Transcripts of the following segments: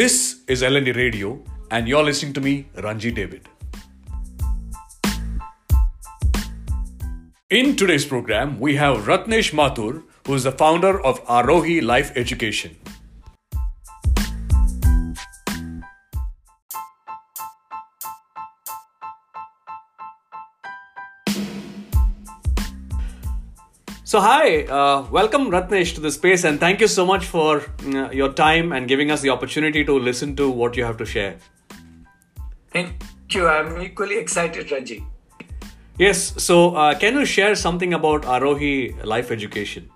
This is LND Radio, and you're listening to me, Ranji David. In today's program, we have Ratnesh Mathur, who is the founder of Aarohi Life Education. So, hi, uh, welcome Ratnesh to the space, and thank you so much for uh, your time and giving us the opportunity to listen to what you have to share. Thank you. I'm equally excited, Ranji. Yes, so uh, can you share something about Aarohi Life Education?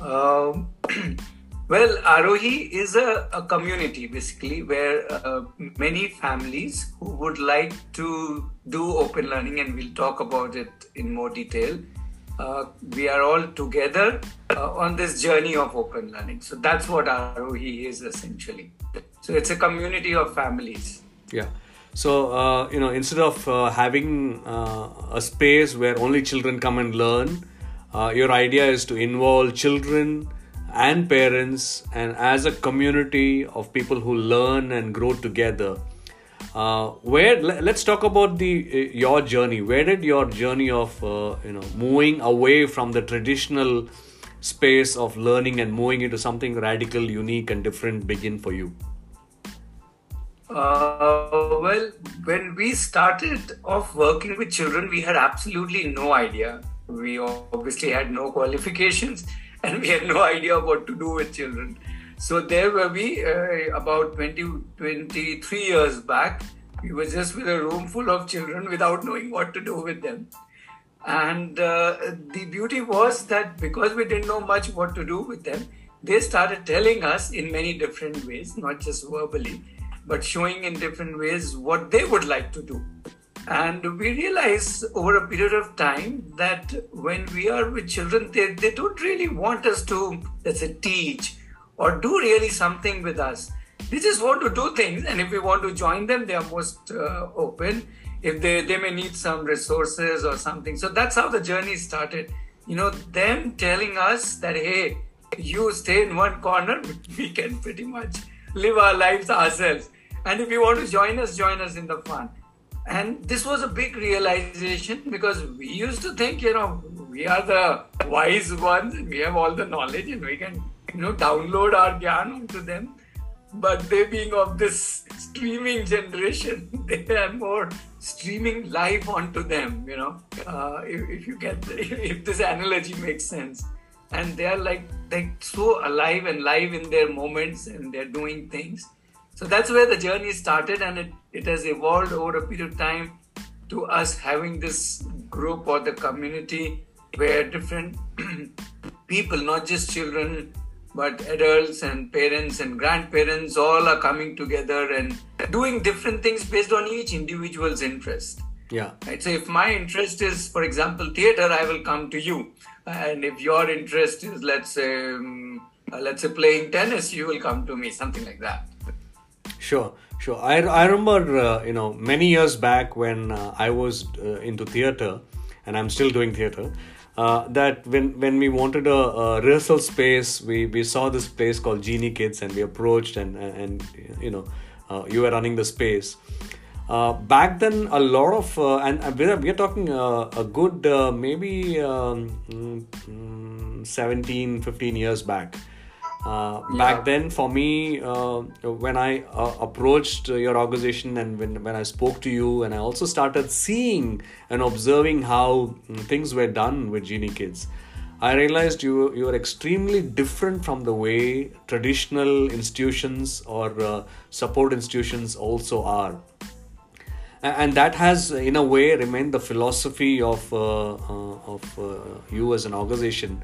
Um, well, Aarohi is a, a community basically where uh, many families who would like to do open learning, and we'll talk about it in more detail. Uh, we are all together uh, on this journey of open learning. So that's what Aarohi is essentially. So it's a community of families. Yeah. So, uh, you know, instead of uh, having uh, a space where only children come and learn, your idea is to involve children and parents and as a community of people who learn and grow together. Uh, where let's talk about the uh, your journey. Where did your journey of you know moving away from the traditional space of learning and moving into something radical, unique, and different begin for you? Uh, well, when we started off working with children, we had absolutely no idea. We obviously had no qualifications and we had no idea what to do with children. So there were we uh, about 20, 23 years back. We were just with a room full of children without knowing what to do with them. And uh, the beauty was that because we didn't know much what to do with them, they started telling us in many different ways, not just verbally, but showing in different ways what they would like to do. And we realize over a period of time that when we are with children, they, they don't really want us to, let's say, teach or do really something with us. They just want to do things, and if we want to join them, they are most uh, open. If they, they may need some resources or something. So that's how the journey started. You know, them telling us that, hey, you stay in one corner, we can pretty much live our lives ourselves. And if you want to join us, join us in the fun. And this was a big realization because we used to think, you know, we are the wise ones and we have all the knowledge and we can, you know, download our gyan onto them. But they being of this streaming generation, they are more streaming life onto them, you know, uh, if, if you get, if this analogy makes sense. And they are like, they're so alive and live in their moments and they're doing things so that's where the journey started, and it, it has evolved over a period of time to us having this group or the community where different people, not just children, but adults and parents and grandparents, all are coming together and doing different things based on each individual's interest. Yeah. Right. So if my interest is, for example, theater, I will come to you, and if your interest is, let's say, um, uh, let's say playing tennis, you will come to me, something like that. Sure, sure. I, I remember, uh, you know, many years back when uh, I was uh, into theater, and I'm still doing theater. Uh, that when when we wanted a, a, rehearsal space, we, we saw this place called Genie Kids, and we approached, and and you know, uh, you were running the space. Uh, back then, a lot of and we're, we're talking a good maybe um, mm, mm, 17, 15 years back uh, yeah. Back then, for me, uh, when I uh, approached your organization and when, when I spoke to you, and I also started seeing and observing how things were done with Genie Kids, I realized you you are extremely different from the way traditional institutions or uh, support institutions also are. And that has, in a way, remained the philosophy of uh, uh, of you as an organization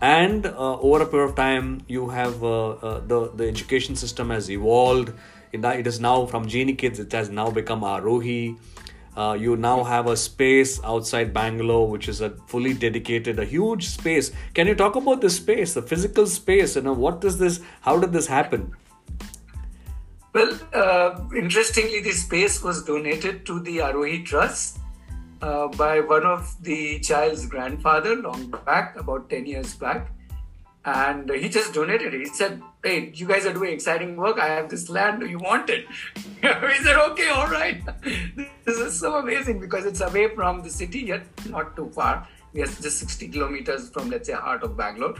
and uh, over a period of time you have uh, uh, the the education system has evolved. It is now from genie kids it has now become aarohi uh, you now have a space outside bangalore which is a fully dedicated a huge space. Can you talk about this space the physical space? You know what is this? How did this happen? Well uh, interestingly this space was donated to the aarohi trust uh, by one of the child's grandfather long back, about 10 years back. and he just donated it. He said, "Hey, you guys are doing exciting work. I have this land. Do you want it?" we said, "Okay, all right." this is so amazing because it's away from the city, yet not too far. Are just 60 kilometers from, let's say, heart of Bangalore,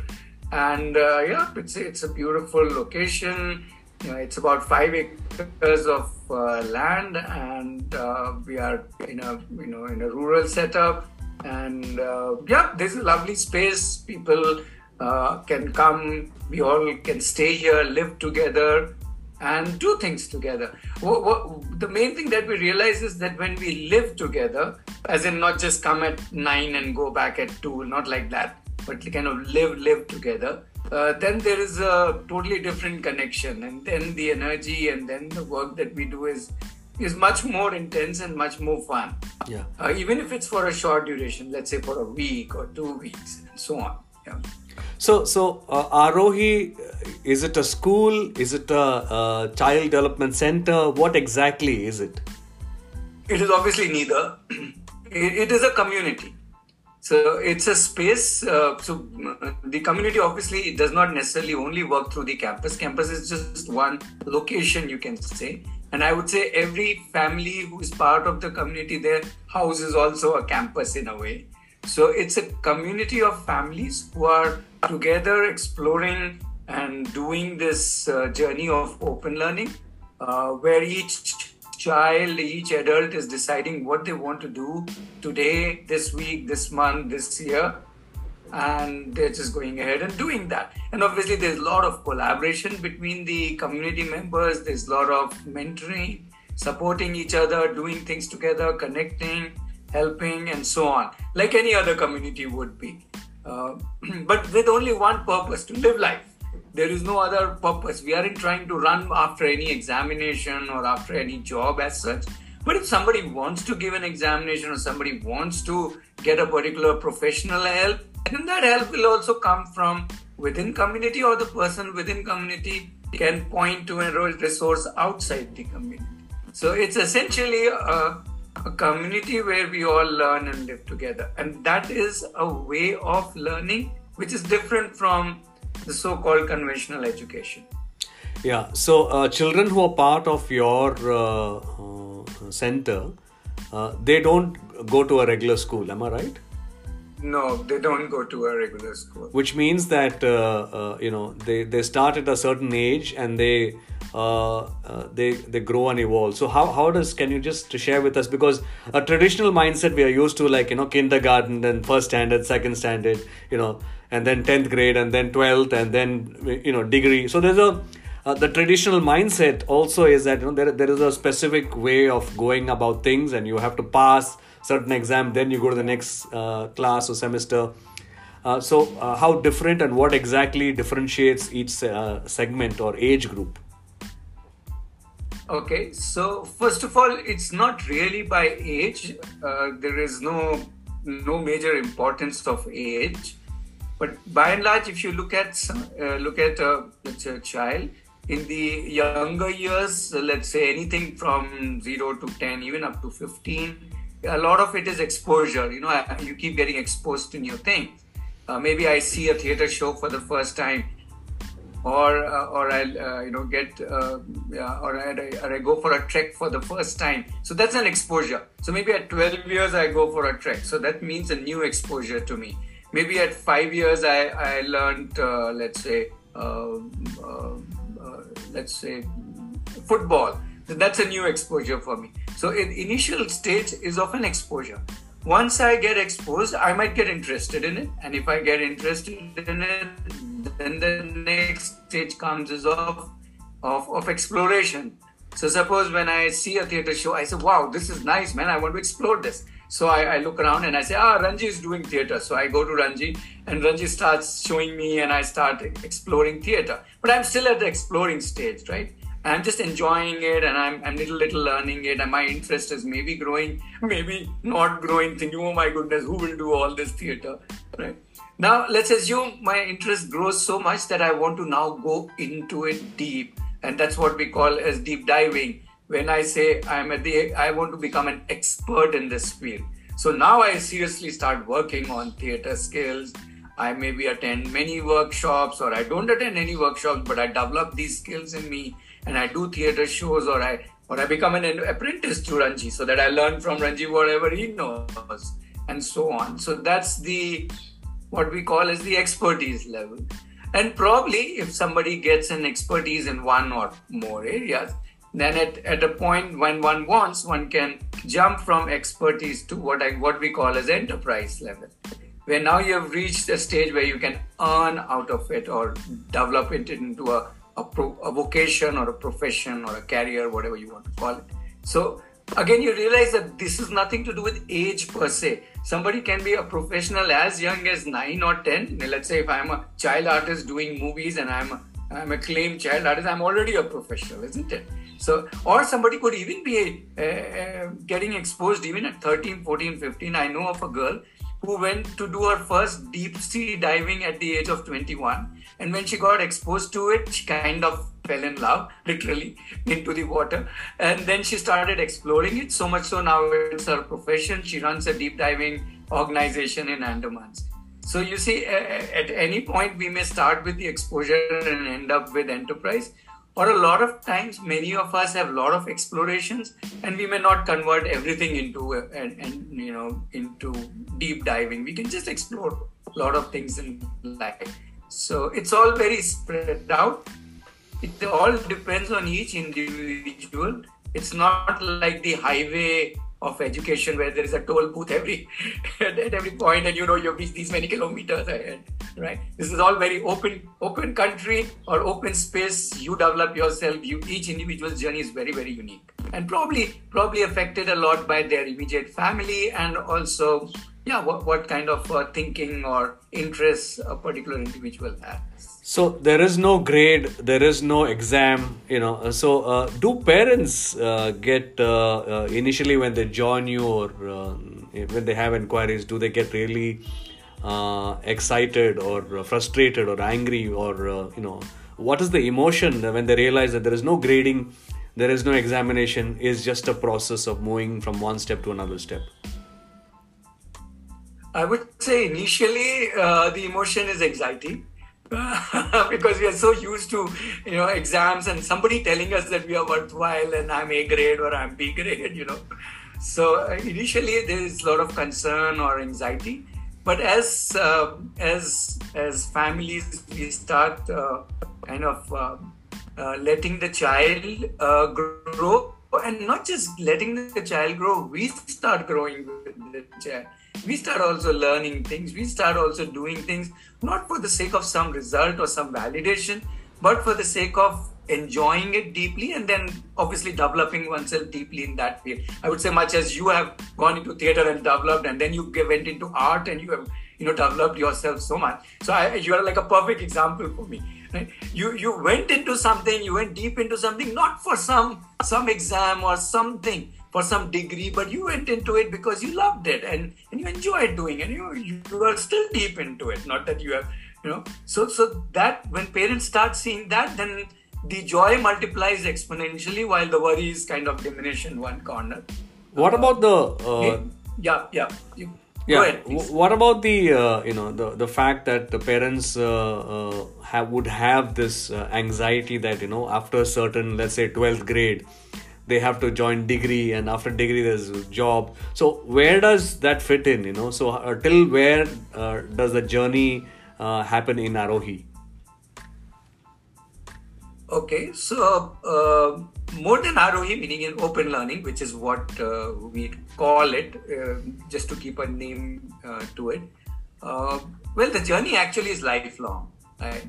and uh, yeah, it's it's a beautiful location. It's about five acres of uh, land, and uh, we are in a you know in a rural setup. And uh, yeah, there's a lovely space. People uh, can come. We all can stay here, live together, and do things together. What, what, the main thing that we realize is that when we live together, as in not just come at nine and go back at two, not like that, but kind of live live together. Uh, then there is a totally different connection, and then the energy, and then the work that we do is is much more intense and much more fun. Yeah. Uh, even if it's for a short duration, let's say for a week or two weeks, and so on. Yeah. So, so uh, Aarohi, is it a school? Is it a, a, child development center? What exactly is it? It is obviously neither. it, it is a community. So it's a space. Uh, so uh, the community obviously it does not necessarily only work through the campus. Campus is just one location, you can say. And I would say every family who is part of the community, their house is also a campus in a way. So it's a community of families who are together exploring and doing this uh, journey of open learning, uh, where each child, each adult is deciding what they want to do today, this week, this month, this year, and they're just going ahead and doing that. And obviously, there's a lot of collaboration between the community members, there's a lot of mentoring, supporting each other, doing things together, connecting helping, and so on, like any other community would be. Uh, but with only one purpose to live life. There is no other purpose. We aren't trying to run after any examination or after any job as such. But if somebody wants to give an examination or somebody wants to get a particular professional help, then that help will also come from within community or the person within community can point to a resource outside the community. So it's essentially a a community where we all learn and live together. And that is a way of learning which is different from the so called conventional education. Yeah, so uh, children who are part of your uh, uh, center, uh, they don't go to a regular school, am I right? No, they don't go to a regular school. Which means that uh, uh, you know they, they start at a certain age and they uh, uh, they they grow and evolve. So how how does can you just share with us because a traditional mindset we are used to like you know kindergarten then first standard second standard you know and then 10th grade and then 12th and then you know degree. So there's a uh, the traditional mindset also is that you know there, there is a specific way of going about things and you have to pass certain exam then you go to the next uh, class or semester. Uh, so uh, how different and what exactly differentiates each uh, segment or age group? Okay, so first of all, it's not really by age. Uh, there is no no major importance of age, but by and large, if you look at uh, look at a, let's say a child in the younger years, uh, let's say anything from zero to ten, even up to fifteen, a lot of it is exposure. You know, you keep getting exposed to new things. Uh, maybe I see a theater show for the first time or uh, or I'll uh, you know get uh, or, I, or I go for a trek for the first time. So that's an exposure. So maybe at 12 years I go for a trek. So that means a new exposure to me. Maybe at five years I I learned uh, let's say uh, uh, let's say football. That's a new exposure for me. So in initial stage is of an exposure once I get exposed, I might get interested in it. And if I get interested in it, then the next stage comes is of, of, of exploration. So suppose when I see a theater show, I say, wow, this is nice, man. I want to explore this. So I, I, look around and I say, ah, Ranji is doing theater. So I go to Ranji and Ranji starts showing me and I start exploring theater. But I'm still at the exploring stage, right? I'm just enjoying it and I'm, I'm little, little learning it. And my interest is maybe growing, maybe not growing, thinking, oh my goodness, who will do all this theater, right? Now, let's assume my interest grows so much that I want to now go into it deep. And that's what we call as deep diving. When I say I'm at the, I want to become an expert in this field. So now I seriously start working on theater skills. I maybe attend many workshops or I don't attend any workshops, but I develop these skills in me and I do theater shows or I or I become an apprentice to Ranji so that I learn from Ranji whatever he knows and so on. So that's the what we call as the expertise level. And probably if somebody gets an expertise in one or more areas, then at, at a point when one wants, one can jump from expertise to what I what we call as enterprise level. Where now you have reached a stage where you can earn out of it or develop it into a, a, pro, a vocation or a profession or a career, whatever you want to call it. So again you realize that this is nothing to do with age per se somebody can be a professional as young as 9 or 10 let's say if i'm a child artist doing movies and i'm a, i'm a claimed child artist i'm already a professional isn't it so or somebody could even be uh, uh, getting exposed even at 13 14 15 i know of a girl who went to do her first deep sea diving at the age of 21 and when she got exposed to it she kind of fell in love literally into the water. And then she started exploring it. So much so now it's her profession. She runs a deep diving organization in andamans so you see at any point we may start with the exposure and end up with enterprise or a lot of times many of us have a lot of explorations and we may not convert everything into and, and you know into deep diving. We can just explore a lot of things in life. So it's all very spread out. It all depends on each individual. It's not like the highway of education where there is a toll booth every at every point and you know you've reached these many kilometers ahead right? This is all very open open country or open space. You develop yourself. You each individual's journey is very very unique and probably probably affected a lot by their immediate family and also yeah what, what kind of uh, thinking or interests a particular individual has so there is no grade there is no exam you know. Uh, so uh, do parents uh, get uh, uh, initially when they join you or uh, when they have inquiries do they get really excited or frustrated or angry or you know what is the emotion when they realize that there is no grading there is no examination is just a process of moving from one step to another step? I would say initially the emotion is anxiety because we are so used to you know exams and somebody telling us that we are worthwhile and I'm A grade or I'm B grade, you know. So uh, initially there is a lot of concern or anxiety, but as uh, as as families we start uh, kind of uh, uh, letting the child uh, grow and not just letting the child grow, we start growing with the child we start also learning things. We start also doing things not for the sake of some result or some validation but for the sake of enjoying it deeply and then obviously developing oneself deeply in that field. I would say much as you have gone into theater and developed and then you went into art and you have you know developed yourself so much. So I, you are like a perfect example for me right? You you went into something you went deep into something not for some some exam or something for some degree, but you went into it because you loved it and, and you enjoyed doing it. You you are still deep into it. Not that you have, you know. So so that when parents start seeing that, then the joy multiplies exponentially while the worries kind of diminish in one corner. What about the? Uh, yeah, yeah. You, yeah. Ahead, what about the uh, you know the the fact that the parents uh, uh, have would have this uh, anxiety that you know after a certain let's say twelfth grade they have to join degree and after degree there's a job. So where does that fit in you know? So uh, till where uh, does the journey uh, happen in aarohi? Okay so uh, more than aarohi meaning in open learning which is what uh, we call it uh, just to keep a name to it well the journey actually is lifelong. Right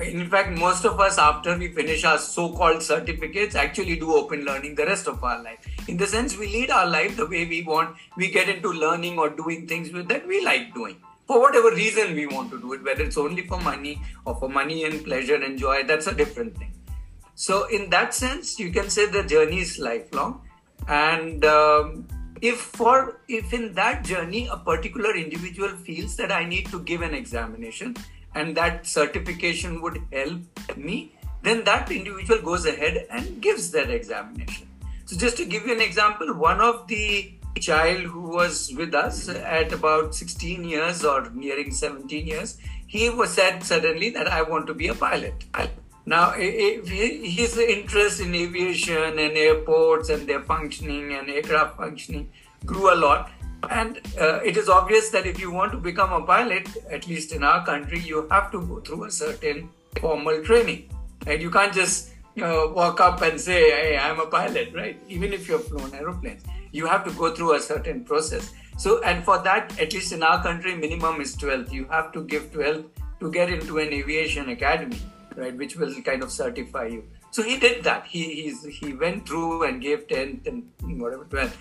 in fact, most of us, after we finish our so called certificates, actually do open learning the rest of our life. In the sense, we lead our life the way we want. We get into learning or doing things that we like doing for whatever reason we want to do it, whether it's only for money or for money and pleasure and joy, that's a different thing. So, in that sense, you can say the journey is lifelong. And um, if for if in that journey a particular individual feels that I need to give an examination, and that certification would help me, then that individual goes ahead and gives that examination. So, just to give you an example, one of the child who was with us at about 16 years or nearing 17 years, he was said suddenly that I want to be a pilot. Now, his interest in aviation and airports and their functioning and aircraft functioning grew a lot. And uh, it is obvious that if you want to become a pilot, at least in our country, you have to go through a certain formal training. Right? You can't just walk up and say, hey, I'm a pilot, right? Even if you've flown aeroplanes, you have to go through a certain process. So, and for that, at least in our country, minimum is 12th. You have to give 12th to get into an aviation academy, right? Which will kind of certify you. So he did that. He he's, he went through and gave 10th and whatever 12th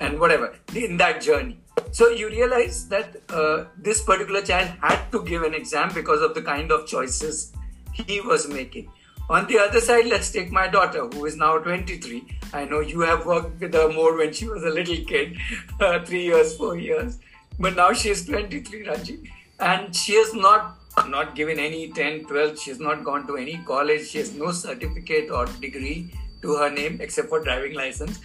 and whatever in that journey. So you realize that uh, this particular child had to give an exam because of the kind of choices he was making. On the other side, let's take my daughter, who is now 23. I know you have worked with her more when she was a little kid, uh, three years, four years. But now she is 23, Ranji. And she has not not given any 10, 12. She has not gone to any college. She has no certificate or degree to her name except for driving license.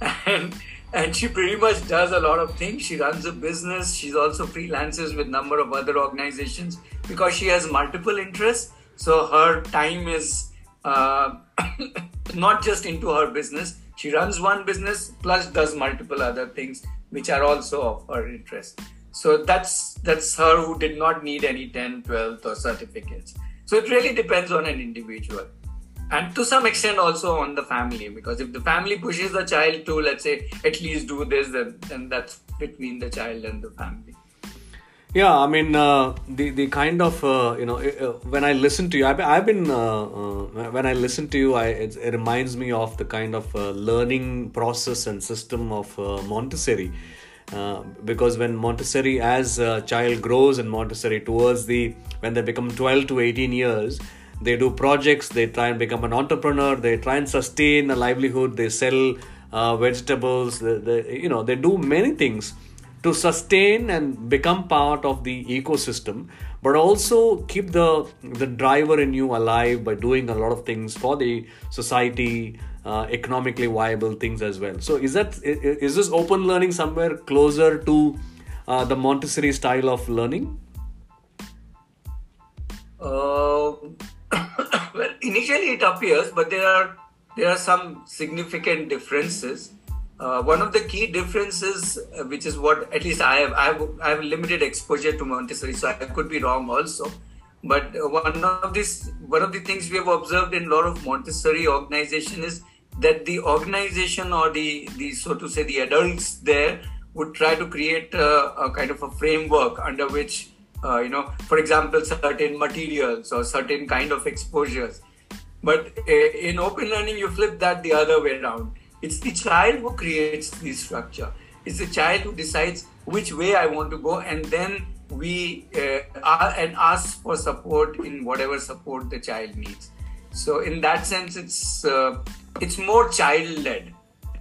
And and she pretty much does a lot of things. She runs a business. She's also freelances with number of other organizations because she has multiple interests so her time is uh, not just into her business. She runs one business plus does multiple other things which are also of her interest. So that's that's her who did not need any 10, 12 or certificates. So it really depends on an individual. And to some extent also on the family, because if the family pushes the child to, let's say, at least do this, then, then that's between the child and the family. Yeah, I mean uh, the the kind of uh, you know uh, when I listen to you, I've, I've been uh, uh, when I listen to you, I it, it, reminds me of the kind of uh, learning process and system of Montessori. because when Montessori, as a child grows in Montessori towards the when they become 12 to 18 years, they do projects, they try and become an entrepreneur, they try and sustain a livelihood, they sell vegetables, they, they, you know, they do many things to sustain and become part of the ecosystem but also keep the the driver in you alive by doing a lot of things for the society uh, economically viable things as well. So is that is this open learning somewhere closer to uh, the montessori style of learning? Uh, well initially it appears but there are there are some significant differences uh, one of the key differences, uh, which is what at least I have, I have, I have limited exposure to Montessori, so I could be wrong also. But one of this, one of the things we have observed in a lot of Montessori organization is that the organization or the, the so to say the adults there would try to create a, a kind of a framework under which, uh, you know, for example, certain materials or certain kind of exposures. But uh, in open learning, you flip that the other way around it's the child who creates the structure. It's the child who decides which way I want to go, and then we uh, are, and ask for support in whatever support the child needs. So in that sense, it's uh, it's more child-led,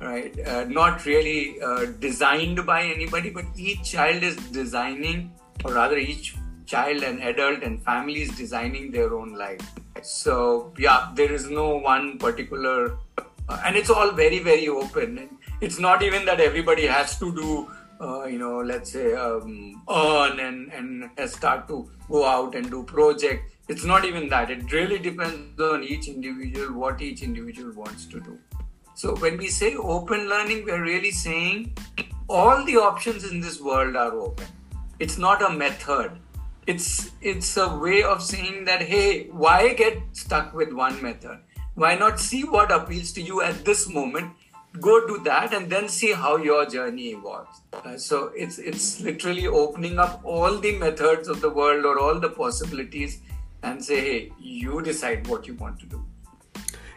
right? Uh, not really designed by anybody, but each child is designing, or rather, each child and adult and family is designing their own life. So yeah, there is no one particular uh, and it's all very very open. It's not even that everybody has to do uh, you know let's say um, earn and and start to go out and do project. It's not even that. It really depends on each individual what each individual wants to do. So when we say open learning we're really saying all the options in this world are open it's not a method. It's it's a way of saying that hey why get stuck with one method? Why not see what appeals to you at this moment? Go do that and then see how your journey evolves. Uh, so it's it's literally opening up all the methods of the world or all the possibilities and say hey you decide what you want to do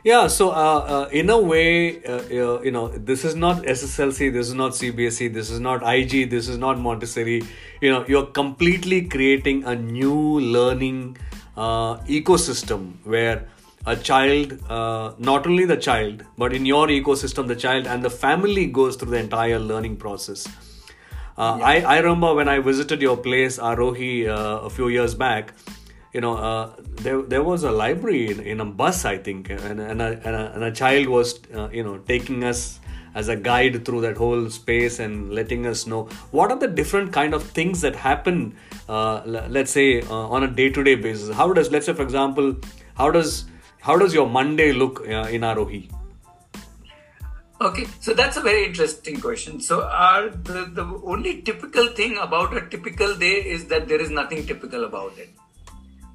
yeah so uh, uh, in a way uh, you know this is not sslc this is not cbse this is not ig this is not montessori you know you're completely creating a new learning uh, ecosystem where a child, uh, not only the child, but in your ecosystem, the child and the family goes through the entire learning process. Uh, yeah. I, I remember when I visited your place, Aarohi, uh, a few years back, you know, uh, there, there was a library in, in a bus, I think, and, and, a, and, a, and a child was, uh, you know, taking us as a guide through that whole space and letting us know what are the different kind of things that happen, uh, let's say uh, on a day-to-day basis. How does, let's say, for example, how does how does your Monday look uh, in Aarohi? Okay, so that's a very interesting question. So, our, the, the only typical thing about a typical day is that there is nothing typical about it.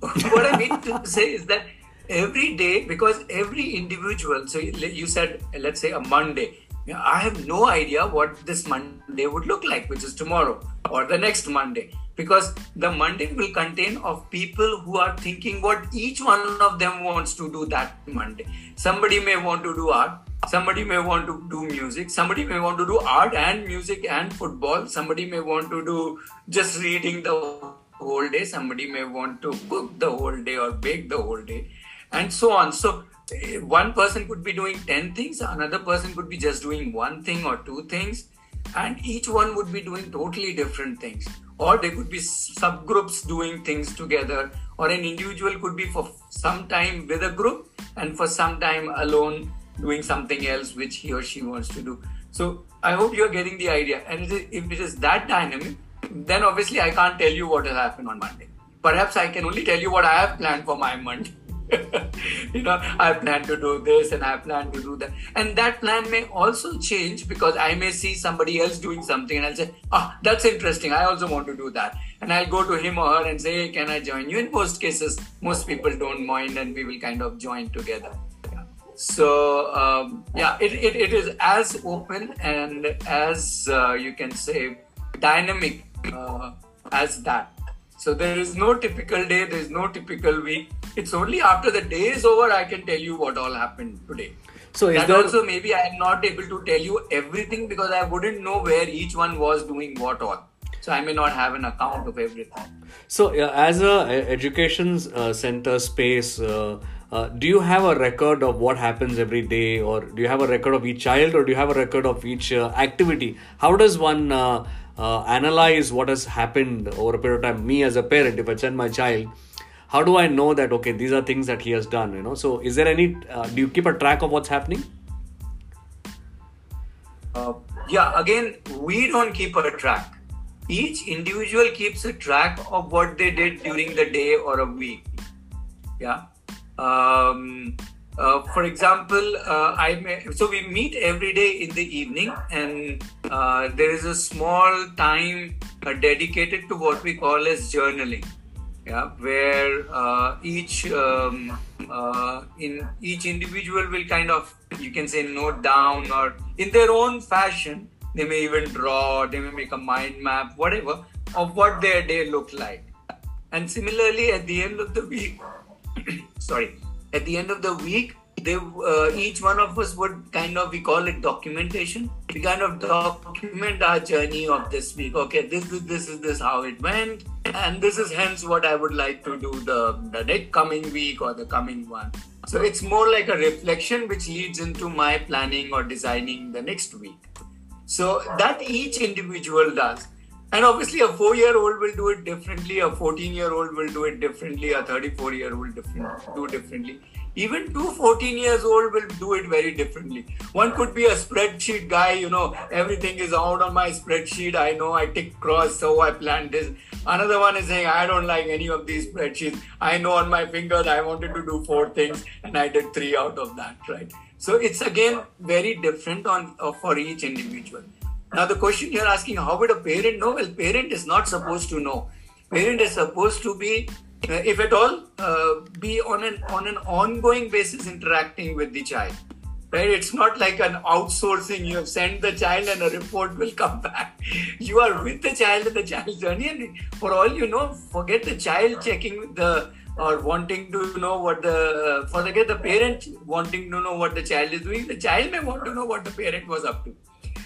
What I mean to say is that every day, because every individual, so you said, let's say a Monday, I have no idea what this Monday would look like, which is tomorrow or the next Monday, because the Monday will contain of people who are thinking what each one of them wants to do that Monday. Somebody may want to do art, somebody may want to do music, somebody may want to do art and music and football, somebody may want to do just reading the whole day, somebody may want to cook the whole day or bake the whole day, and so on. So eh, one person could be doing 10 things, another person could be just doing one thing or two things, and each one would be doing totally different things. Or there could be subgroups doing things together, or an individual could be for some time with a group and for some time alone doing something else which he or she wants to do. So I hope you're getting the idea. And if it is that dynamic, then obviously I can't tell you what will happen on Monday. Perhaps I can only tell you what I have planned for my Monday. you know, I plan to do this and I plan to do that. And that plan may also change because I may see somebody else doing something and I'll say, ah, that's interesting. I also want to do that. And I'll go to him or her and say, hey, can I join you? In most cases, most people don't mind and we will kind of join together. So, um, yeah, it, it, it is as open and as uh, you can say dynamic uh, as that. So there is no typical day, there is no typical week. It's only after the day is over I can tell you what all happened today. So is there... also maybe I am not able to tell you everything because I wouldn't know where each one was doing what all. So I may not have an account of everything. So uh, as a education uh, center space, uh, uh, do you have a record of what happens every day, or do you have a record of each child, or do you have a record of each uh, activity? How does one uh, uh, analyze what has happened over a period of time. Me as a parent if i send my child how do i know that okay these are things that he has done you know? So is there any uh, do you keep a track of what's happening? Uh, yeah again we don't keep a track. Each individual keeps a track of what they did during the day or a week. Yeah. Um, uh, for example, uh, I may, so we meet every day in the evening, and uh, there is a small time uh, dedicated to what we call as journaling. Yeah, where uh, each um, in each individual will kind of you can say note down or in their own fashion. They may even draw. They may make a mind map, whatever, of what their day looked like. And similarly, at the end of the week, sorry at the end of the week, they uh, each one of us would kind of we call it documentation. We kind of document our journey of this week. Okay, this is this is this how it went, and this is hence what I would like to do the the next coming week or the coming one. So it's more like a reflection which leads into my planning or designing the next week. So that each individual does. And obviously, a four year old will do it differently, a 14 year old will do it differently, a 34 year old will do differently. Even two 14 years old will do it very differently. One could be a spreadsheet guy, you know, everything is out on my spreadsheet. I know I tick cross, so I plan this. Another one is saying, I don't like any of these spreadsheets. I know on my fingers I wanted to do four things and I did three out of that, right? So it's again very different on uh, for each individual. Now the question you're asking, how would a parent know? Well, parent is not supposed to know. Parent is supposed to be, uh, if at all, uh, be on an on an ongoing basis interacting with the child. Right? It's not like an outsourcing. You have sent the child and a report will come back. You are with the child and the child's journey, and for all you know, forget the child checking the or wanting to know what the forget the parent wanting to know what the child is doing. The child may want to know what the parent was up to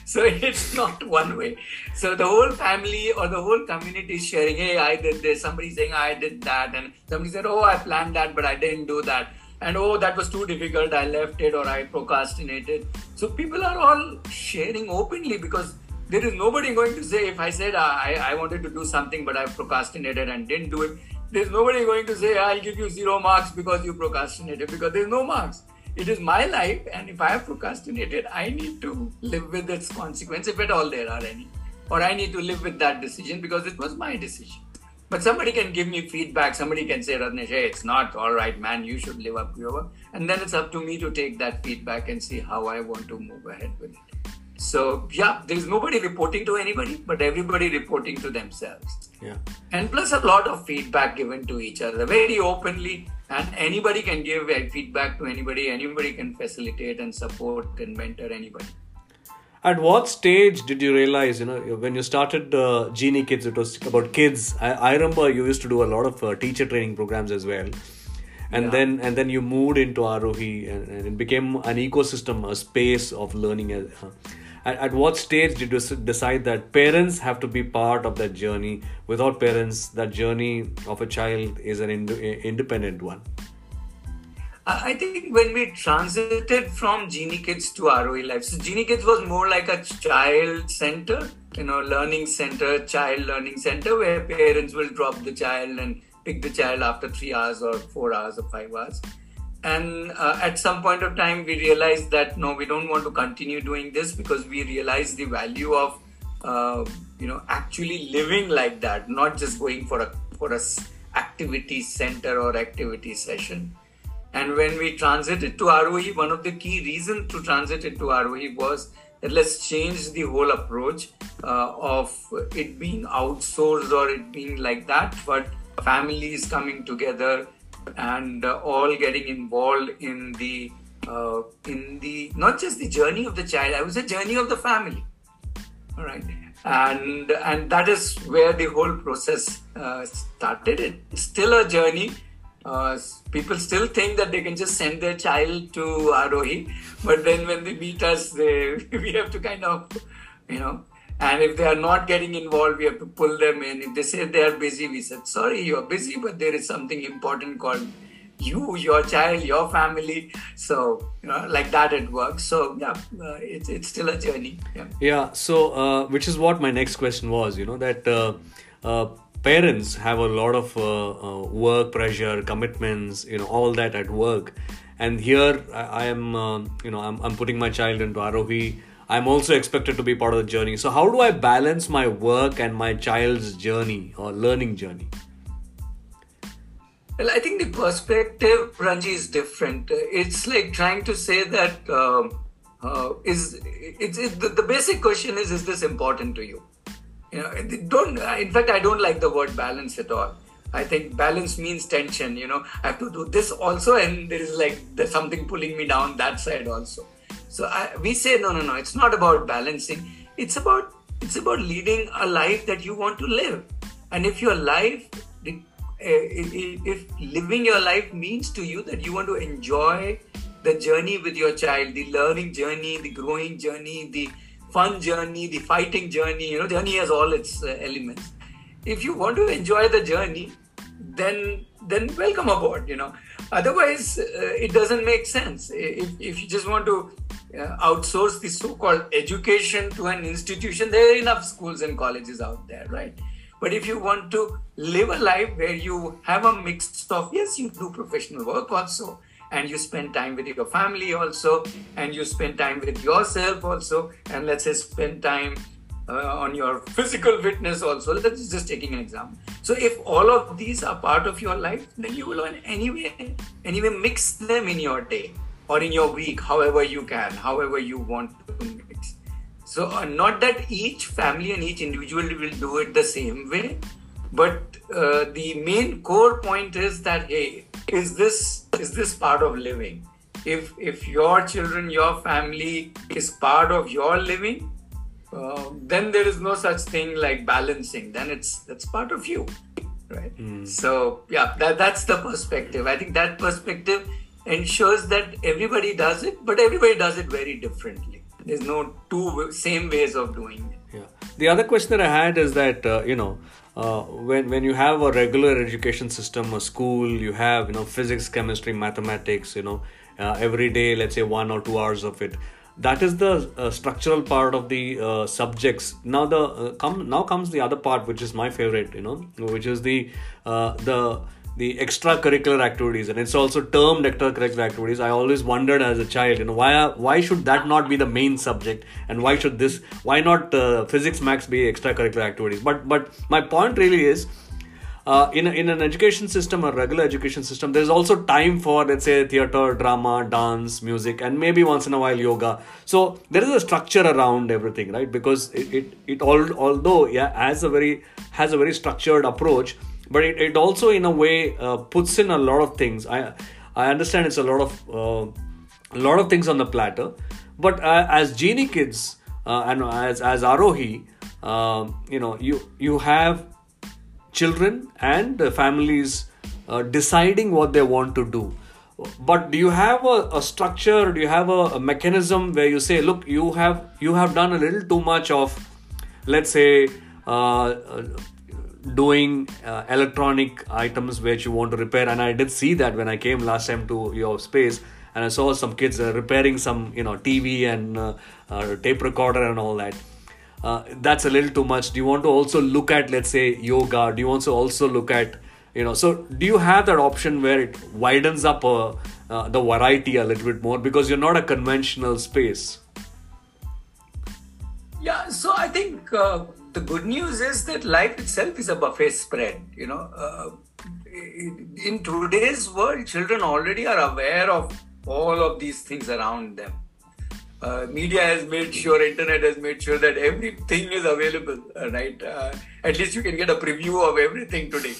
so it's not one way. So the whole family or the whole community is sharing, hey, I did this. Somebody saying I did that, and somebody said, oh, I planned that, but I didn't do that. And oh, that was too difficult. I left it or I procrastinated. So people are all sharing openly because there is nobody going to say if I said uh, I, I wanted to do something but I procrastinated and didn't do it. There's nobody going to say I'll give you zero marks because you procrastinated because there's no marks it is my life, and if I have procrastinated, I need to live with its consequence, if at all there are any, or I need to live with that decision because it was my decision. But somebody can give me feedback. Somebody can say, Ratnesh, hey, it's not all right, man. You should live up to your work. And then it's up to me to take that feedback and see how I want to move ahead with it. So, yeah, there's nobody reporting to anybody, but everybody reporting to themselves. Yeah. And plus, a lot of feedback given to each other very openly. And anybody can give feedback to anybody. Anybody can facilitate and support and mentor anybody. At what stage did you realize, you know, when you started uh, Genie Kids, it was about kids. I, I remember you used to do a lot of uh, teacher training programs as well. And Yeah. then and then you moved into Aarohi and, and it became an ecosystem, a space of learning. At, at what stage did you decide that parents have to be part of that journey? Without parents, that journey of a child is an ind- independent one. I I think when we transited from Genie Kids to Aarohi Life, so Genie Kids was more like a child center, you know, learning center, child learning center, where parents will drop the child and pick the child after three hours or four hours or five hours. And uh, at some point of time, we realized that no, we don't want to continue doing this because we realized the value of, uh, you know, actually living like that, not just going for a for a activity center or activity session. And when we transited to Aarohi, one of the key reasons to transit it to Aarohi was that let's change the whole approach uh, of it being outsourced or it being like that, but families coming together and uh, all getting involved in the uh, in the not just the journey of the child, I would say journey of the family. All right and and that is where the whole process uh, started. It's still a journey. Uh, people still think that they can just send their child to Aarohi, but then when they meet us, they, we have to kind of, you know, and if they are not getting involved, we have to pull them in. If they say they are busy, we said, sorry, you are busy, but there is something important called you, your child, your family. So, you know, like that it works. So, yeah, uh, it's, it's still a journey. Yeah. Yeah, so uh, which is what my next question was. You know that uh, uh, parents have a lot of uh, uh, work pressure, commitments, you know, all that at work, and here I, I am, you know, I'm, I'm putting my child into Aarohi. I'm also expected to be part of the journey. So how do I balance my work and my child's journey or learning journey? Well, I think the perspective, Ranji, is different. Uh, It's like trying to say that um, uh, is it's it, the, the basic question is: Is this important to you? You know, don't. In fact, I don't like the word balance at all. I think balance means tension. You know, I have to do this also, and there is like there's something pulling me down that side also. So I, we say no, no, no. It's not about balancing. It's about it's about leading a life that you want to live. And if your life, uh, if if living your life means to you that you want to enjoy the journey with your child, the learning journey, the growing journey, the fun journey, the fighting journey, you know, journey has all its uh, elements. If you want to enjoy the journey, then then welcome aboard. You know, otherwise uh, it doesn't make sense. If if you just want to outsource the so-called education to an institution, there are enough schools and colleges out there, right? But if you want to live a life where you have a mix of yes, you do professional work also, and you spend time with your family also, and you spend time with yourself also, and let's say spend time uh, on your physical fitness also. Let's just taking an example. So if all of these are part of your life, then you will anyway anyway mix them in your day or in your week, however you can, however you want to mix. So uh, not that each family and each individual will do it the same way, but uh, the main core point is that hey, is this is this part of living? If if your children, your family is part of your living, uh, then there is no such thing like balancing. Then it's that's part of you, right? So yeah, that that's the perspective. I think that perspective ensures that everybody does it, but everybody does it very differently. There's no two same ways of doing it. Yeah. The other question that I had is that uh, you know uh, when when you have a regular education system, a school, you have you know physics, chemistry, mathematics, you know uh, every day, let's say one or two hours of it. That is the uh, structural part of the uh, subjects. Now the uh, come now comes the other part, which is my favorite, you know, which is the uh, the the extracurricular activities and it's also termed extracurricular activities. I always wondered as a child you know why why should that not be the main subject? And why should this why not uh, physics max be extracurricular activities? But but my point really is uh, in, in an education system a regular education system there's also time for let's say theater drama dance music and maybe once in a while yoga. So there is a structure around everything right? Because it it, it all although yeah has a very has a very structured approach but it, it also in a way uh, puts in a lot of things. I i understand it's a lot of uh, a lot of things on the platter. But uh, as genie kids uh, and as as aarohi uh, you know you you have children and families uh, deciding what they want to do. But do you have a, a structure do you have a, a, mechanism where you say look you have you have done a little too much of let's say doing uh, electronic items which you want to repair. And i did see that when i came last time to your space and i saw some kids uh, repairing some you know tv and uh, uh, tape recorder and all that. Uh, that's a little too much. Do you want to also look at let's say yoga? Do you want to also look at you know so do you have that option where it widens up uh, the variety a little bit more? Because you're not a conventional space. Yeah so i think the good news is that life itself is a buffet spread. You know, uh, in today's world, children already are aware of all of these things around them. Uh, media has made sure, internet has made sure that everything is available, uh, right? Uh, at least you can get a preview of everything today.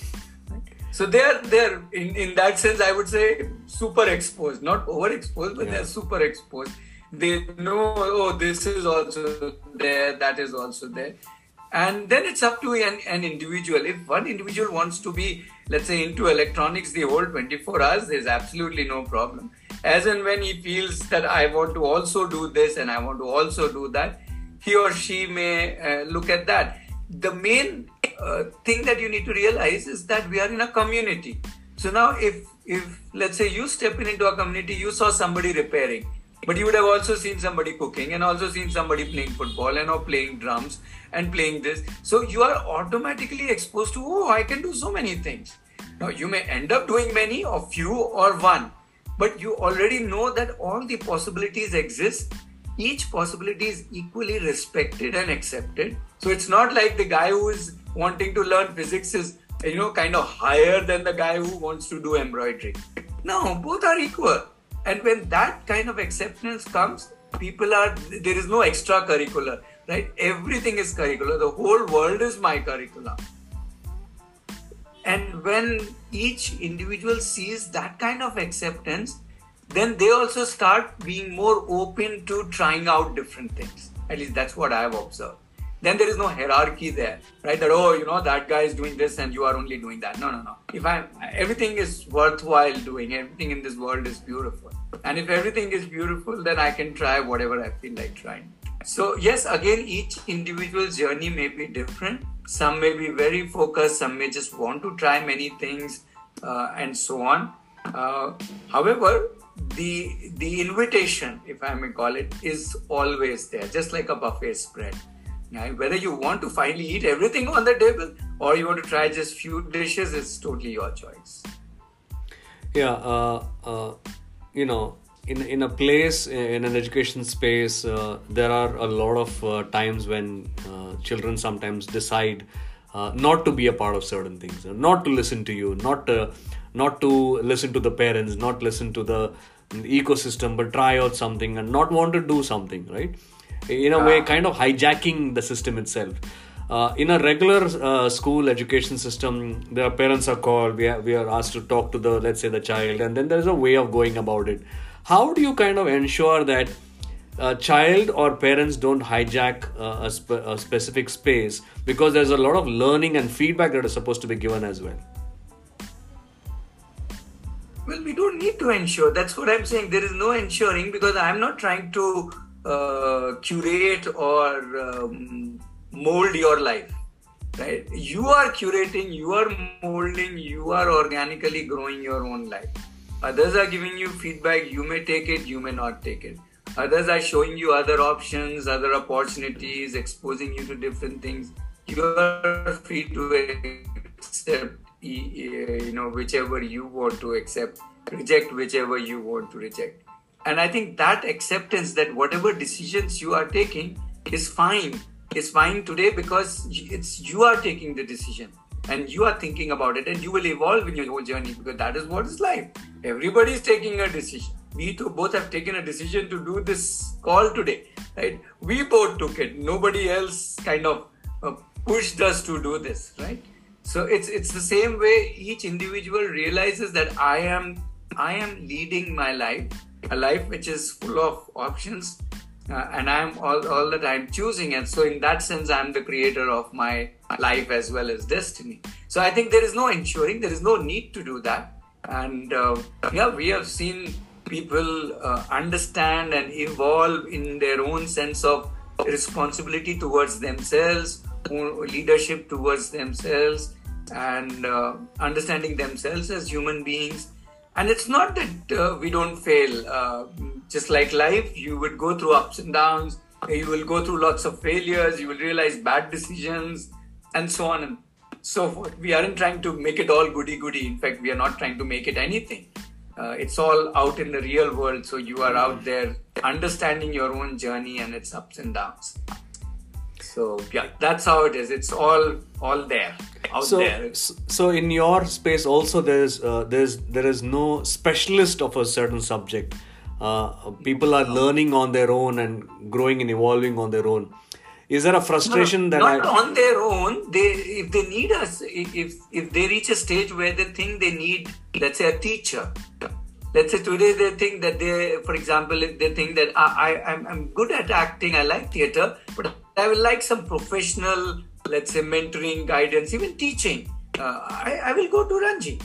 So they're they're in, in that sense, I would say super exposed, not overexposed, but yeah. they're super exposed. They know, oh, this is also there, that is also there and then it's up to an, an individual. If one individual wants to be let's say into electronics the whole 24 hours there's absolutely no problem. As and when he feels that i want to also do this and i want to also do that he or she may uh, look at that. The main uh, thing that you need to realize is that we are in a community. So now if if let's say you step in into a community you saw somebody repairing but you would have also seen somebody cooking and also seen somebody playing football and or playing drums and playing this. So you are automatically exposed to, oh, I can do so many things. Now you may end up doing many or few or one, but you already know that all the possibilities exist. Each possibility is equally respected and accepted. So it's not like the guy who is wanting to learn physics is, you know, kind of higher than the guy who wants to do embroidery. No, both are equal and when that kind of acceptance comes, people are, there is no extracurricular, right? Everything is curricular. The whole world is my curriculum. And when each individual sees that kind of acceptance, then they also start being more open to trying out different things. At least that's what I have observed then there is no hierarchy there right that oh you know that guy is doing this and you are only doing that no no no if i everything is worthwhile doing everything in this world is beautiful and if everything is beautiful then i can try whatever i feel like trying so yes again each individual journey may be different. Some may be very focused some may just want to try many things uh, and so on. Uh, however the the invitation if i may call it is always there just like a buffet spread. Now, whether you want to finally eat everything on the table or you want to try just few dishes it's totally your choice. Yeah, uh, uh, you know, in in a place in an education space, uh, there are a lot of uh, times when uh, children sometimes decide uh, not to be a part of certain things, not to listen to you, not to, not to listen to the parents, not listen to the ecosystem, but try out something and not want to do something, right? in a way kind of hijacking the system itself. Uh, in a regular uh, school education system the parents are called we are, we are asked to talk to the let's say the child and then there's a way of going about it how do you kind of ensure that a child or parents don't hijack a, spe- a specific space? Because there's a lot of learning and feedback that is supposed to be given as well. Well we don't need to ensure. That's what i'm saying. There is no ensuring because i'm not trying to uh, curate or um, mold your life right? You are curating you are molding you are organically growing your own life others are giving you feedback you may take it you may not take it. Others are showing you other options other opportunities exposing you to different things. You are free to accept you know whichever you want to accept reject whichever you want to reject. And i think that acceptance that whatever decisions you are taking is fine is fine today because it's you are taking the decision and you are thinking about it and you will evolve in your whole journey because that is what is life. Everybody is taking a decision. We two both have taken a decision to do this call today right? We both took it. Nobody else kind of uh, pushed us to do this right? So it's it's the same way each individual realizes that i am i am leading my life a life which is full of options uh, and i'm all, all that i'm choosing. And so in that sense i'm the creator of my life as well as destiny. So i think there is no ensuring. There is no need to do that. And uh, yeah we have seen people uh, understand and evolve in their own sense of responsibility towards themselves leadership towards themselves and uh, understanding themselves as human beings. And it's not that uh, we don't fail. Uh, just like life you would go through ups and downs you will go through lots of failures you will realize bad decisions and so on and so forth. We aren't trying to make it all goody goody in fact we are not trying to make it anything. Uh, it's all out in the real world so you are out there understanding your own journey and its ups and downs. So yeah that's how it is. It's all all there out so, there. so in your space also there's uh, there's there is no specialist of a certain subject uh, people are learning on their own and growing and evolving on their own. Is there a frustration no, that not I... on their own. They if they need us if if they reach a stage where they think they need let's say a teacher. Let's say today they think that they for example they think that I, I I'm, I'm good at acting i like theater but i will like some professional let's say mentoring guidance even teaching. Uh, I, I will go to ranji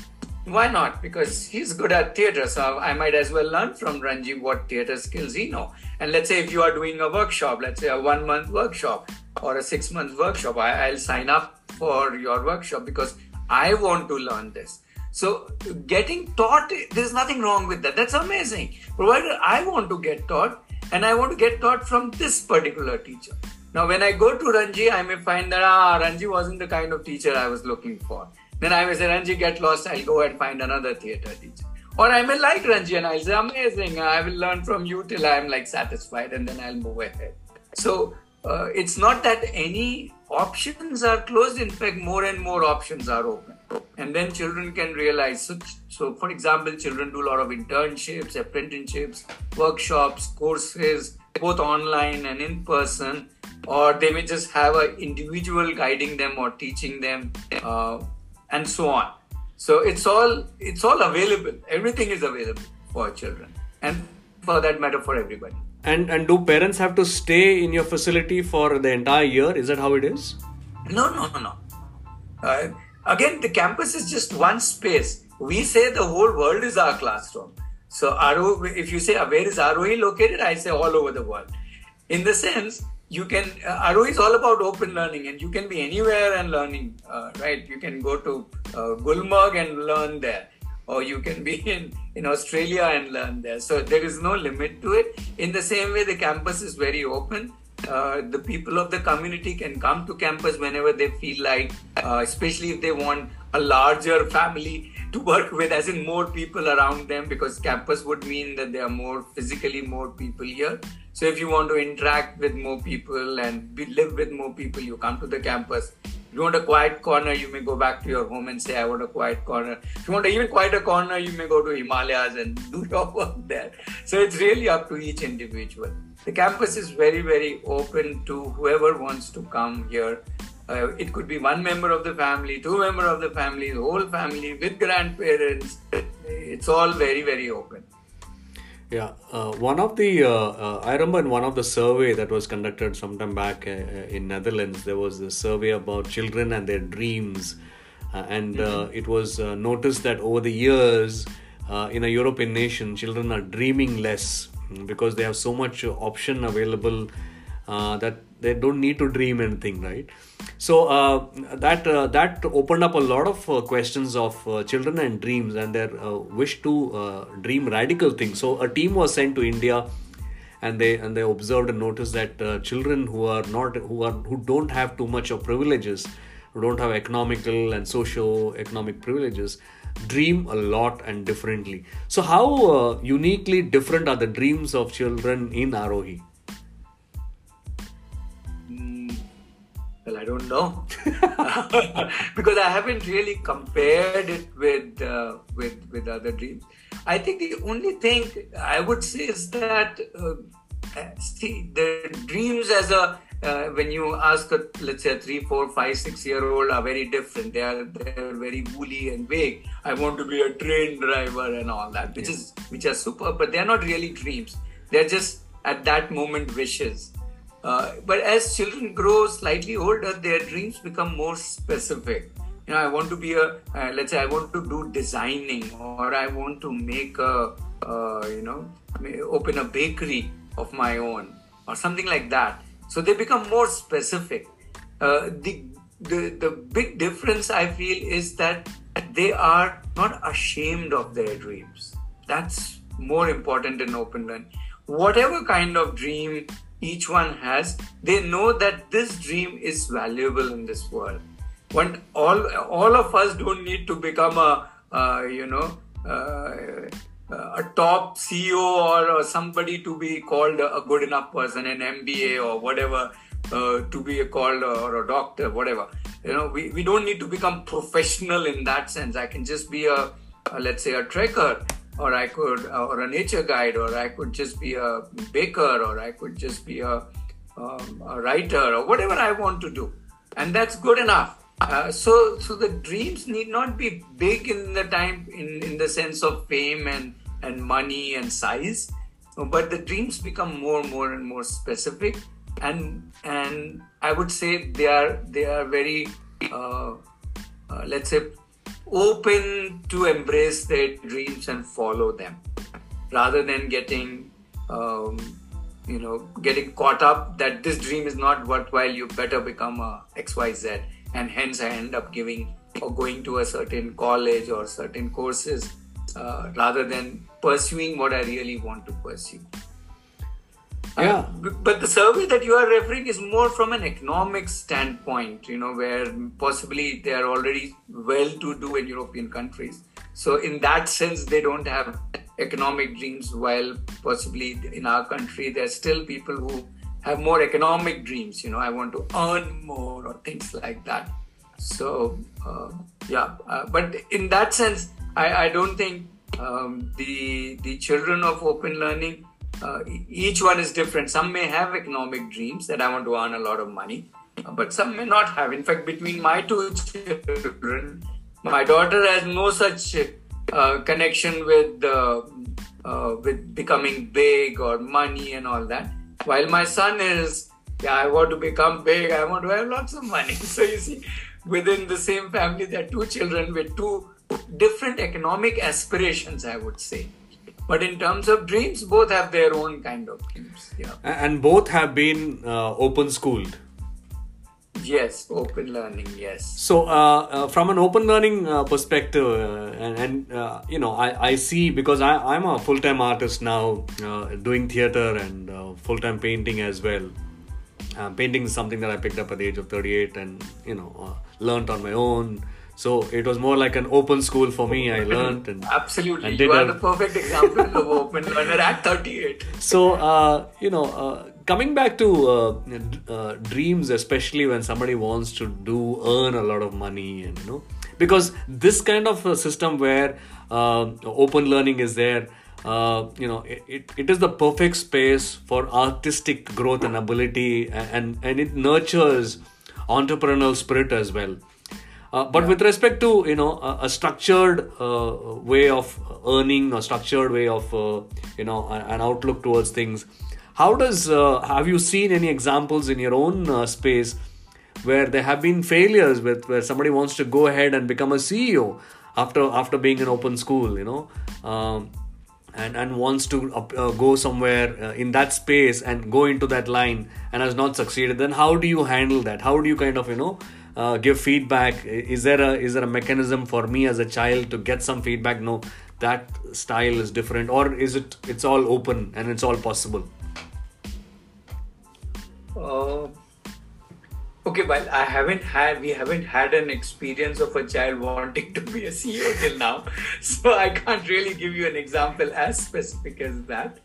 why not? Because he's good at theater, so I might as well learn from Ranji what theater skills he know. And let's say if you are doing a workshop, let's say a one month workshop or a six month workshop, I, I'll sign up for your workshop because I want to learn this. So getting taught, there's nothing wrong with that. That's amazing. Provided I want to get taught and I want to get taught from this particular teacher. Now, when I go to Ranji, I may find that ah, Ranji wasn't the kind of teacher I was looking for. Then I may say, Ranji, get lost. I'll go and find another theater teacher. Or I may like Ranji and I'll say, amazing. I will learn from you till I'm like satisfied and then I'll move ahead. So uh, it's not that any options are closed. In fact, more and more options are open. And then children can realize. So, so for example, children do a lot of internships, apprenticeships, workshops, courses, both online and in person. Or they may just have an individual guiding them or teaching them. Uh, and so on. So it's all it's all available. Everything is available for children. And for that matter for everybody. And and do parents have to stay in your facility for the entire year? Is that how it is? No no no no. Uh, again the campus is just one space. We say the whole world is our classroom. So if you say where is ROE located? I say all over the world. In the sense you can uh, ROE is all about open learning and you can be anywhere and learning uh, right? You can go to uh, Gulmarg and learn there. Or you can be in, in Australia and learn there. So there is no limit to it. In the same way the campus is very open. Uh, the people of the community can come to campus whenever they feel like, uh, especially if they want a larger family to work with, as in more people around them, because campus would mean that there are more physically more people here. So if you want to interact with more people and be, live with more people, you come to the campus. If you want a quiet corner, you may go back to your home and say, I want a quiet corner. If you want an even quieter corner, you may go to Himalayas and do your work there. So it's really up to each individual. The campus is very, very open to whoever wants to come here. Uh, it could be one member of the family, two member of the family, the whole family with grandparents. It's all very, very open. Yeah, uh, one of the uh, uh, I remember in one of the survey that was conducted sometime back uh, uh, in Netherlands, there was a survey about children and their dreams, uh, and mm-hmm. it was noticed that over the years in a European nation, children are dreaming less because they have so much option available that they don't need to dream anything, right? so uh, that uh, that opened up a lot of uh, questions of uh, children and dreams and their uh, wish to uh, dream radical things so a team was sent to india and they and they observed and noticed that children who are not who are who don't have too much of privileges who don't have economical and socio-economic privileges dream a lot and differently. So, how uniquely different are the dreams of children in Aarohi? Well, I don't know because I haven't really compared it with uh, with with other dreams. I think the only thing I would say is that uh, see the dreams as a uh, when you ask a let's say a three, four, five, six year old are very different. They are they're very woolly and vague. I want to be a train driver and all that, which yeah. is which are super, but they're not really dreams. They're just at that moment wishes. Uh, but as children grow slightly older, their dreams become more specific. You know, I want to be a uh, let's say I want to do designing, or I want to make a uh, you know open a bakery of my own, or something like that so they become more specific. Uh, the, the, the big difference I feel is that they are not ashamed of their dreams. That's more important in open learning. Whatever kind of dream each one has, they know that this dream is valuable in this world. When all all of us don't need to become a uh, you know uh, a top CEO or, or, somebody to be called a good enough person, an MBA or whatever, uh, to be called or a doctor, whatever. You know, we, we don't need to become professional in that sense. I can just be a, a let's say, a trekker, or I could, uh, or a nature guide, or I could just be a baker, or I could just be a, um, a writer, or whatever I want to do, and that's good enough. Uh, so, so the dreams need not be big in the time, in, in the sense of fame and and money and size but the dreams become more and more and more specific and and i would say they are they are very uh, uh, let's say open to embrace their dreams and follow them rather than getting um, you know getting caught up that this dream is not worthwhile you better become a xyz and hence i end up giving or going to a certain college or certain courses uh, rather than pursuing what I really want to pursue. Yeah. Uh, but the survey that you are referring is more from an economic standpoint, you know, where possibly they are already well to do in European countries. So, in that sense, they don't have economic dreams, while possibly in our country, there are still people who have more economic dreams, you know, I want to earn more or things like that. So, uh, yeah, uh, but in that sense, I, I don't think um, the the children of open learning uh, each one is different. Some may have economic dreams that I want to earn a lot of money, but some may not have. In fact, between my two children, my daughter has no such uh, connection with uh, with becoming big or money and all that. While my son is, yeah, I want to become big. I want to have lots of money. So you see, within the same family, there are two children with two different economic aspirations, I would say. But in terms of dreams, both have their own kind of dreams. Yeah. And both have been uh, open schooled. Yes, open learning. Yes. So, uh, uh, from an open learning uh, perspective, uh, and, and uh, you know, I, I see because I, I'm a full time artist now, doing theater and full time painting as well. painting is something that I picked up at the age of 38 and you know learned on my own so it was more like an open school for me. I learned and absolutely. And you are a... the perfect example of open learner at 38. So uh, you know, uh, coming back to uh, uh, dreams, especially when somebody wants to do earn a lot of money, and you know, because this kind of a system where uh, open learning is there. Uh, you know, it, it, it is the perfect space for artistic growth and ability, and, and it nurtures entrepreneurial spirit as well uh, but yeah. with respect to you know a, a structured uh, way of earning, a structured way of uh, you know an outlook towards things, how does uh, have you seen any examples in your own uh, space where there have been failures with where somebody wants to go ahead and become a CEO after after being in open school, you know? Um, and and wants to uh, go somewhere uh, in that space and go into that line and has not succeeded then how do you handle that how do you kind of you know uh, give feedback. Is there a is there a mechanism for me as a child to get some feedback? No that style is different. Or is it it's all open and it's all possible? Uh, Okay, well, I haven't had we haven't had an experience of a child wanting to be a CEO till now, so I can't really give you an example as specific as that.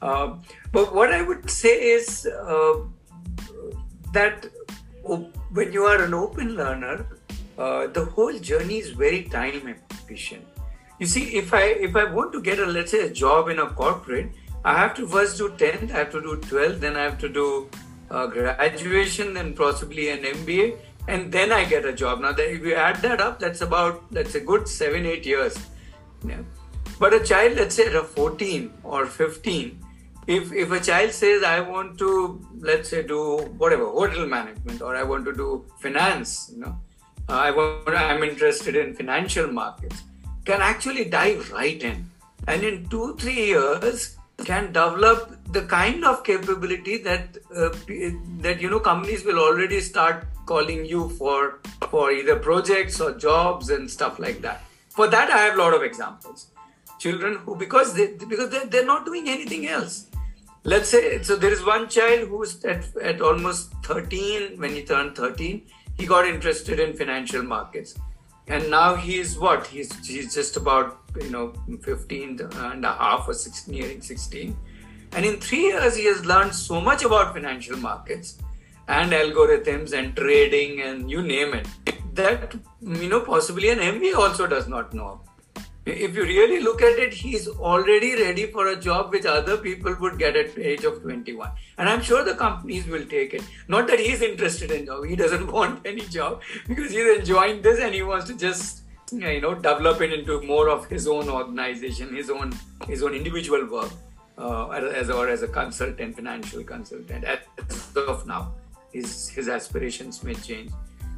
Uh, but what I would say is uh, that when you are an open learner, uh, the whole journey is very time efficient. You see, if I if I want to get a let's say a job in a corporate, I have to first do 10th, I have to do 12th, then I have to do uh, graduation, then possibly an MBA, and then I get a job. Now, if you add that up, that's about that's a good seven eight years. Yeah. But a child, let's say at a 14 or 15, if if a child says I want to let's say do whatever hotel management or I want to do finance, you know, I want I'm interested in financial markets, can actually dive right in, and in two three years can develop the kind of capability that uh, that you know companies will already start calling you for for either projects or jobs and stuff like that. For that, I have a lot of examples. Children who because they because they they're not doing anything else. Let's say so. There is one child who's at, at almost 13 when he turned 13. He got interested in financial markets and now he's what he's he's just about you know 15 and a half or 16 nearing 16 and in three years he has learned so much about financial markets and algorithms and trading and you name it that you know possibly an mba also does not know if you really look at it, he's already ready for a job which other people would get at the age of 21. And I'm sure the companies will take it. Not that he's interested in job, he doesn't want any job because he's enjoying this and he wants to just you know develop it into more of his own organization, his own his own individual work uh, as or as a consultant, financial consultant. As of now, his his aspirations may change.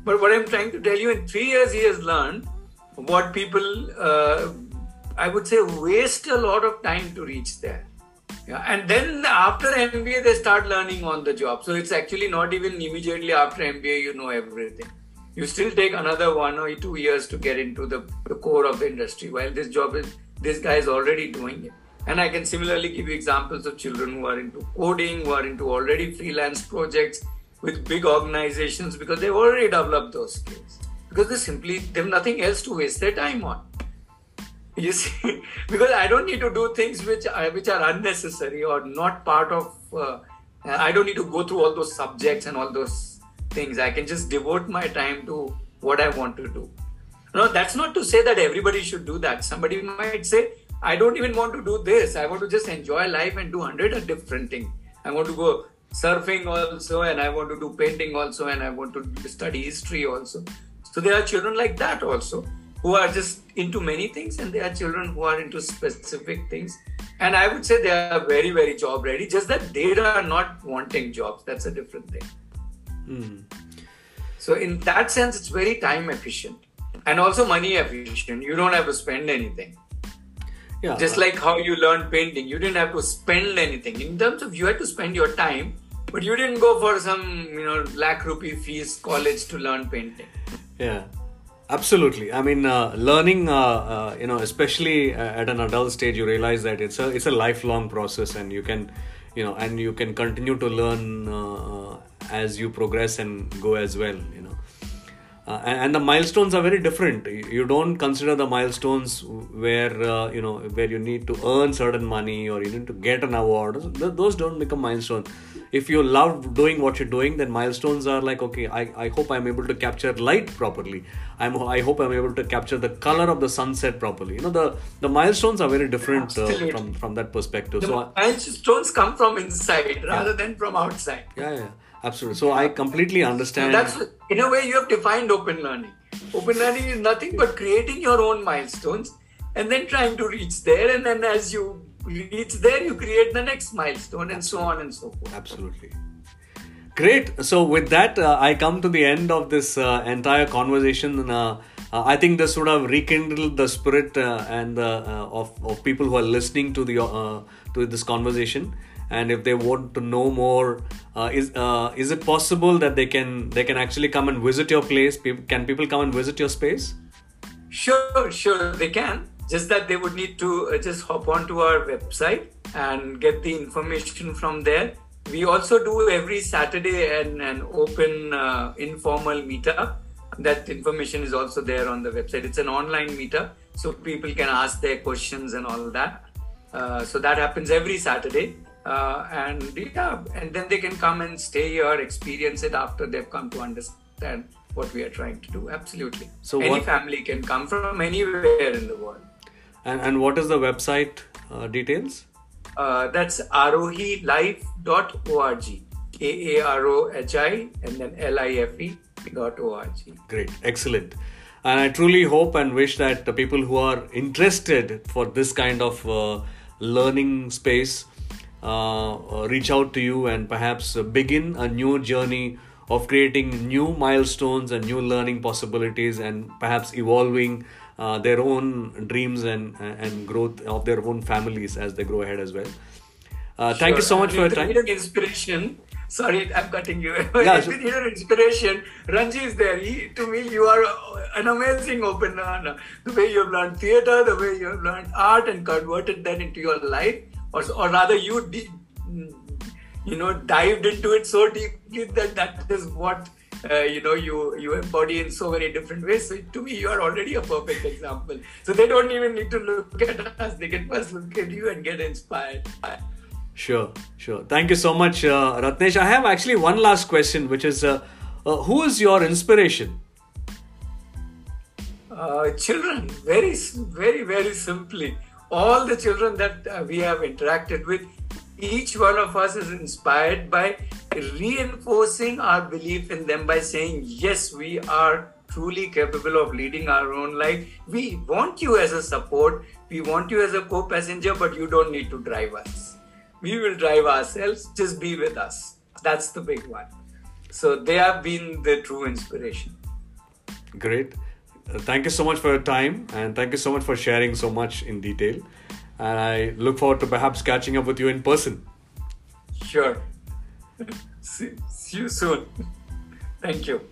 But what I'm trying to tell you, in three years, he has learned what people, uh, I would say, waste a lot of time to reach there. Yeah, and then after MBA, they start learning on the job. So it's actually not even immediately after MBA you know everything. You still take another one or two years to get into the, the core of the industry. While this job is, this guy is already doing it. And I can similarly give you examples of children who are into coding, who are into already freelance projects with big organizations because they've already developed those skills because they simply they have nothing else to waste their time on. You see, because I don't need to do things which are, which are unnecessary or not part of. Uh, I don't need to go through all those subjects and all those things. I can just devote my time to what I want to do. No, that's not to say that everybody should do that. Somebody might say, I don't even want to do this. I want to just enjoy life and do hundred different things. I want to go surfing also, and I want to do painting also, and I want to study history also. So there are children like that also who are just into many things, and there are children who are into specific things. And I would say they are very, very job ready, just that they are not wanting jobs. That's a different thing. Mm. So, in that sense, it's very time efficient and also money efficient. You don't have to spend anything. Yeah. Just like how you learned painting, you didn't have to spend anything. In terms of you had to spend your time, but you didn't go for some, you know, lakh rupee fees college to learn painting. Yeah, absolutely. I mean, uh, learning, uh, uh, you know, especially uh, at an adult stage, you realize that it's a it's a lifelong process, and you can, you know, and you can continue to learn uh, as you progress and go as well. You know, uh, and, and, the milestones are very different. You don't consider the milestones where you know where you need to earn certain money or you need to get an award. Those don't become milestones if you love doing what you're doing then milestones are like okay i, I hope i'm able to capture light properly i'm i hope i'm able to capture the color of the sunset properly you know the the milestones are very different uh, from from that perspective the so milestones come from inside rather yeah. than from outside yeah yeah absolutely so i completely understand that's in a way you have defined open learning open learning is nothing but creating your own milestones and then trying to reach there and then as you reach there, you create the next milestone, and so on and so forth. Absolutely. Great. So, with that, uh, I come to the end of this uh, entire conversation. Uh, uh I think this would have rekindled the spirit uh, and uh, of, of people who are listening to the to this conversation. And if they want to know more, is is it possible that they can they can actually come and visit your place? Can people come and visit your space? Sure, sure, they can just that they would need to uh, just hop onto our website and get the information from there we also do every Saturday an, an open uh, informal meetup. That information is also there on the website. It's an online meetup, so people can ask their questions and all that. Uh, so that happens every Saturday. Uh, and yeah, and then they can come and stay here, experience it after they've come to understand what we are trying to do. Absolutely. So any what, family can come from anywhere in the world. And and what is the website uh, details? Uh, that's aarohilife.org. K A R O H I and then L I F E dot org. Great, excellent. And I truly hope and wish that the people who are interested for this kind of uh, learning space uh, reach out to you and perhaps begin a new journey of creating new milestones and new learning possibilities and perhaps evolving uh, their own dreams and and growth of their own families as they grow ahead as well. Uh, thank you so much for your time. Inspiration. Sorry, I'm cutting you. Yeah, your inspiration, Ranji is there. He, to me, you are an amazing opener. The way you have learned theater, the way you have learned art and converted that into your life, or, or rather, you you know dived into it so deeply that that is what uh, you know you you embody in so many different ways. So to me you are already a perfect example. So they don't even need to look at us. They can first look at you and get inspired sure sure. Thank you so much uh, ratnesh. I have actually one last question which is uh, uh who is your inspiration? Uh, children very very very simply all the children that uh, we have interacted with each one of us is inspired by reinforcing our belief in them by saying, Yes, we are truly capable of leading our own life. We want you as a support, we want you as a co passenger, but you don't need to drive us. We will drive ourselves, just be with us. That's the big one. So they have been the true inspiration. Great. Uh, thank you so much for your time and thank you so much for sharing so much in detail and I look forward to perhaps catching up with you in person. Sure. see, see you soon. Thank you.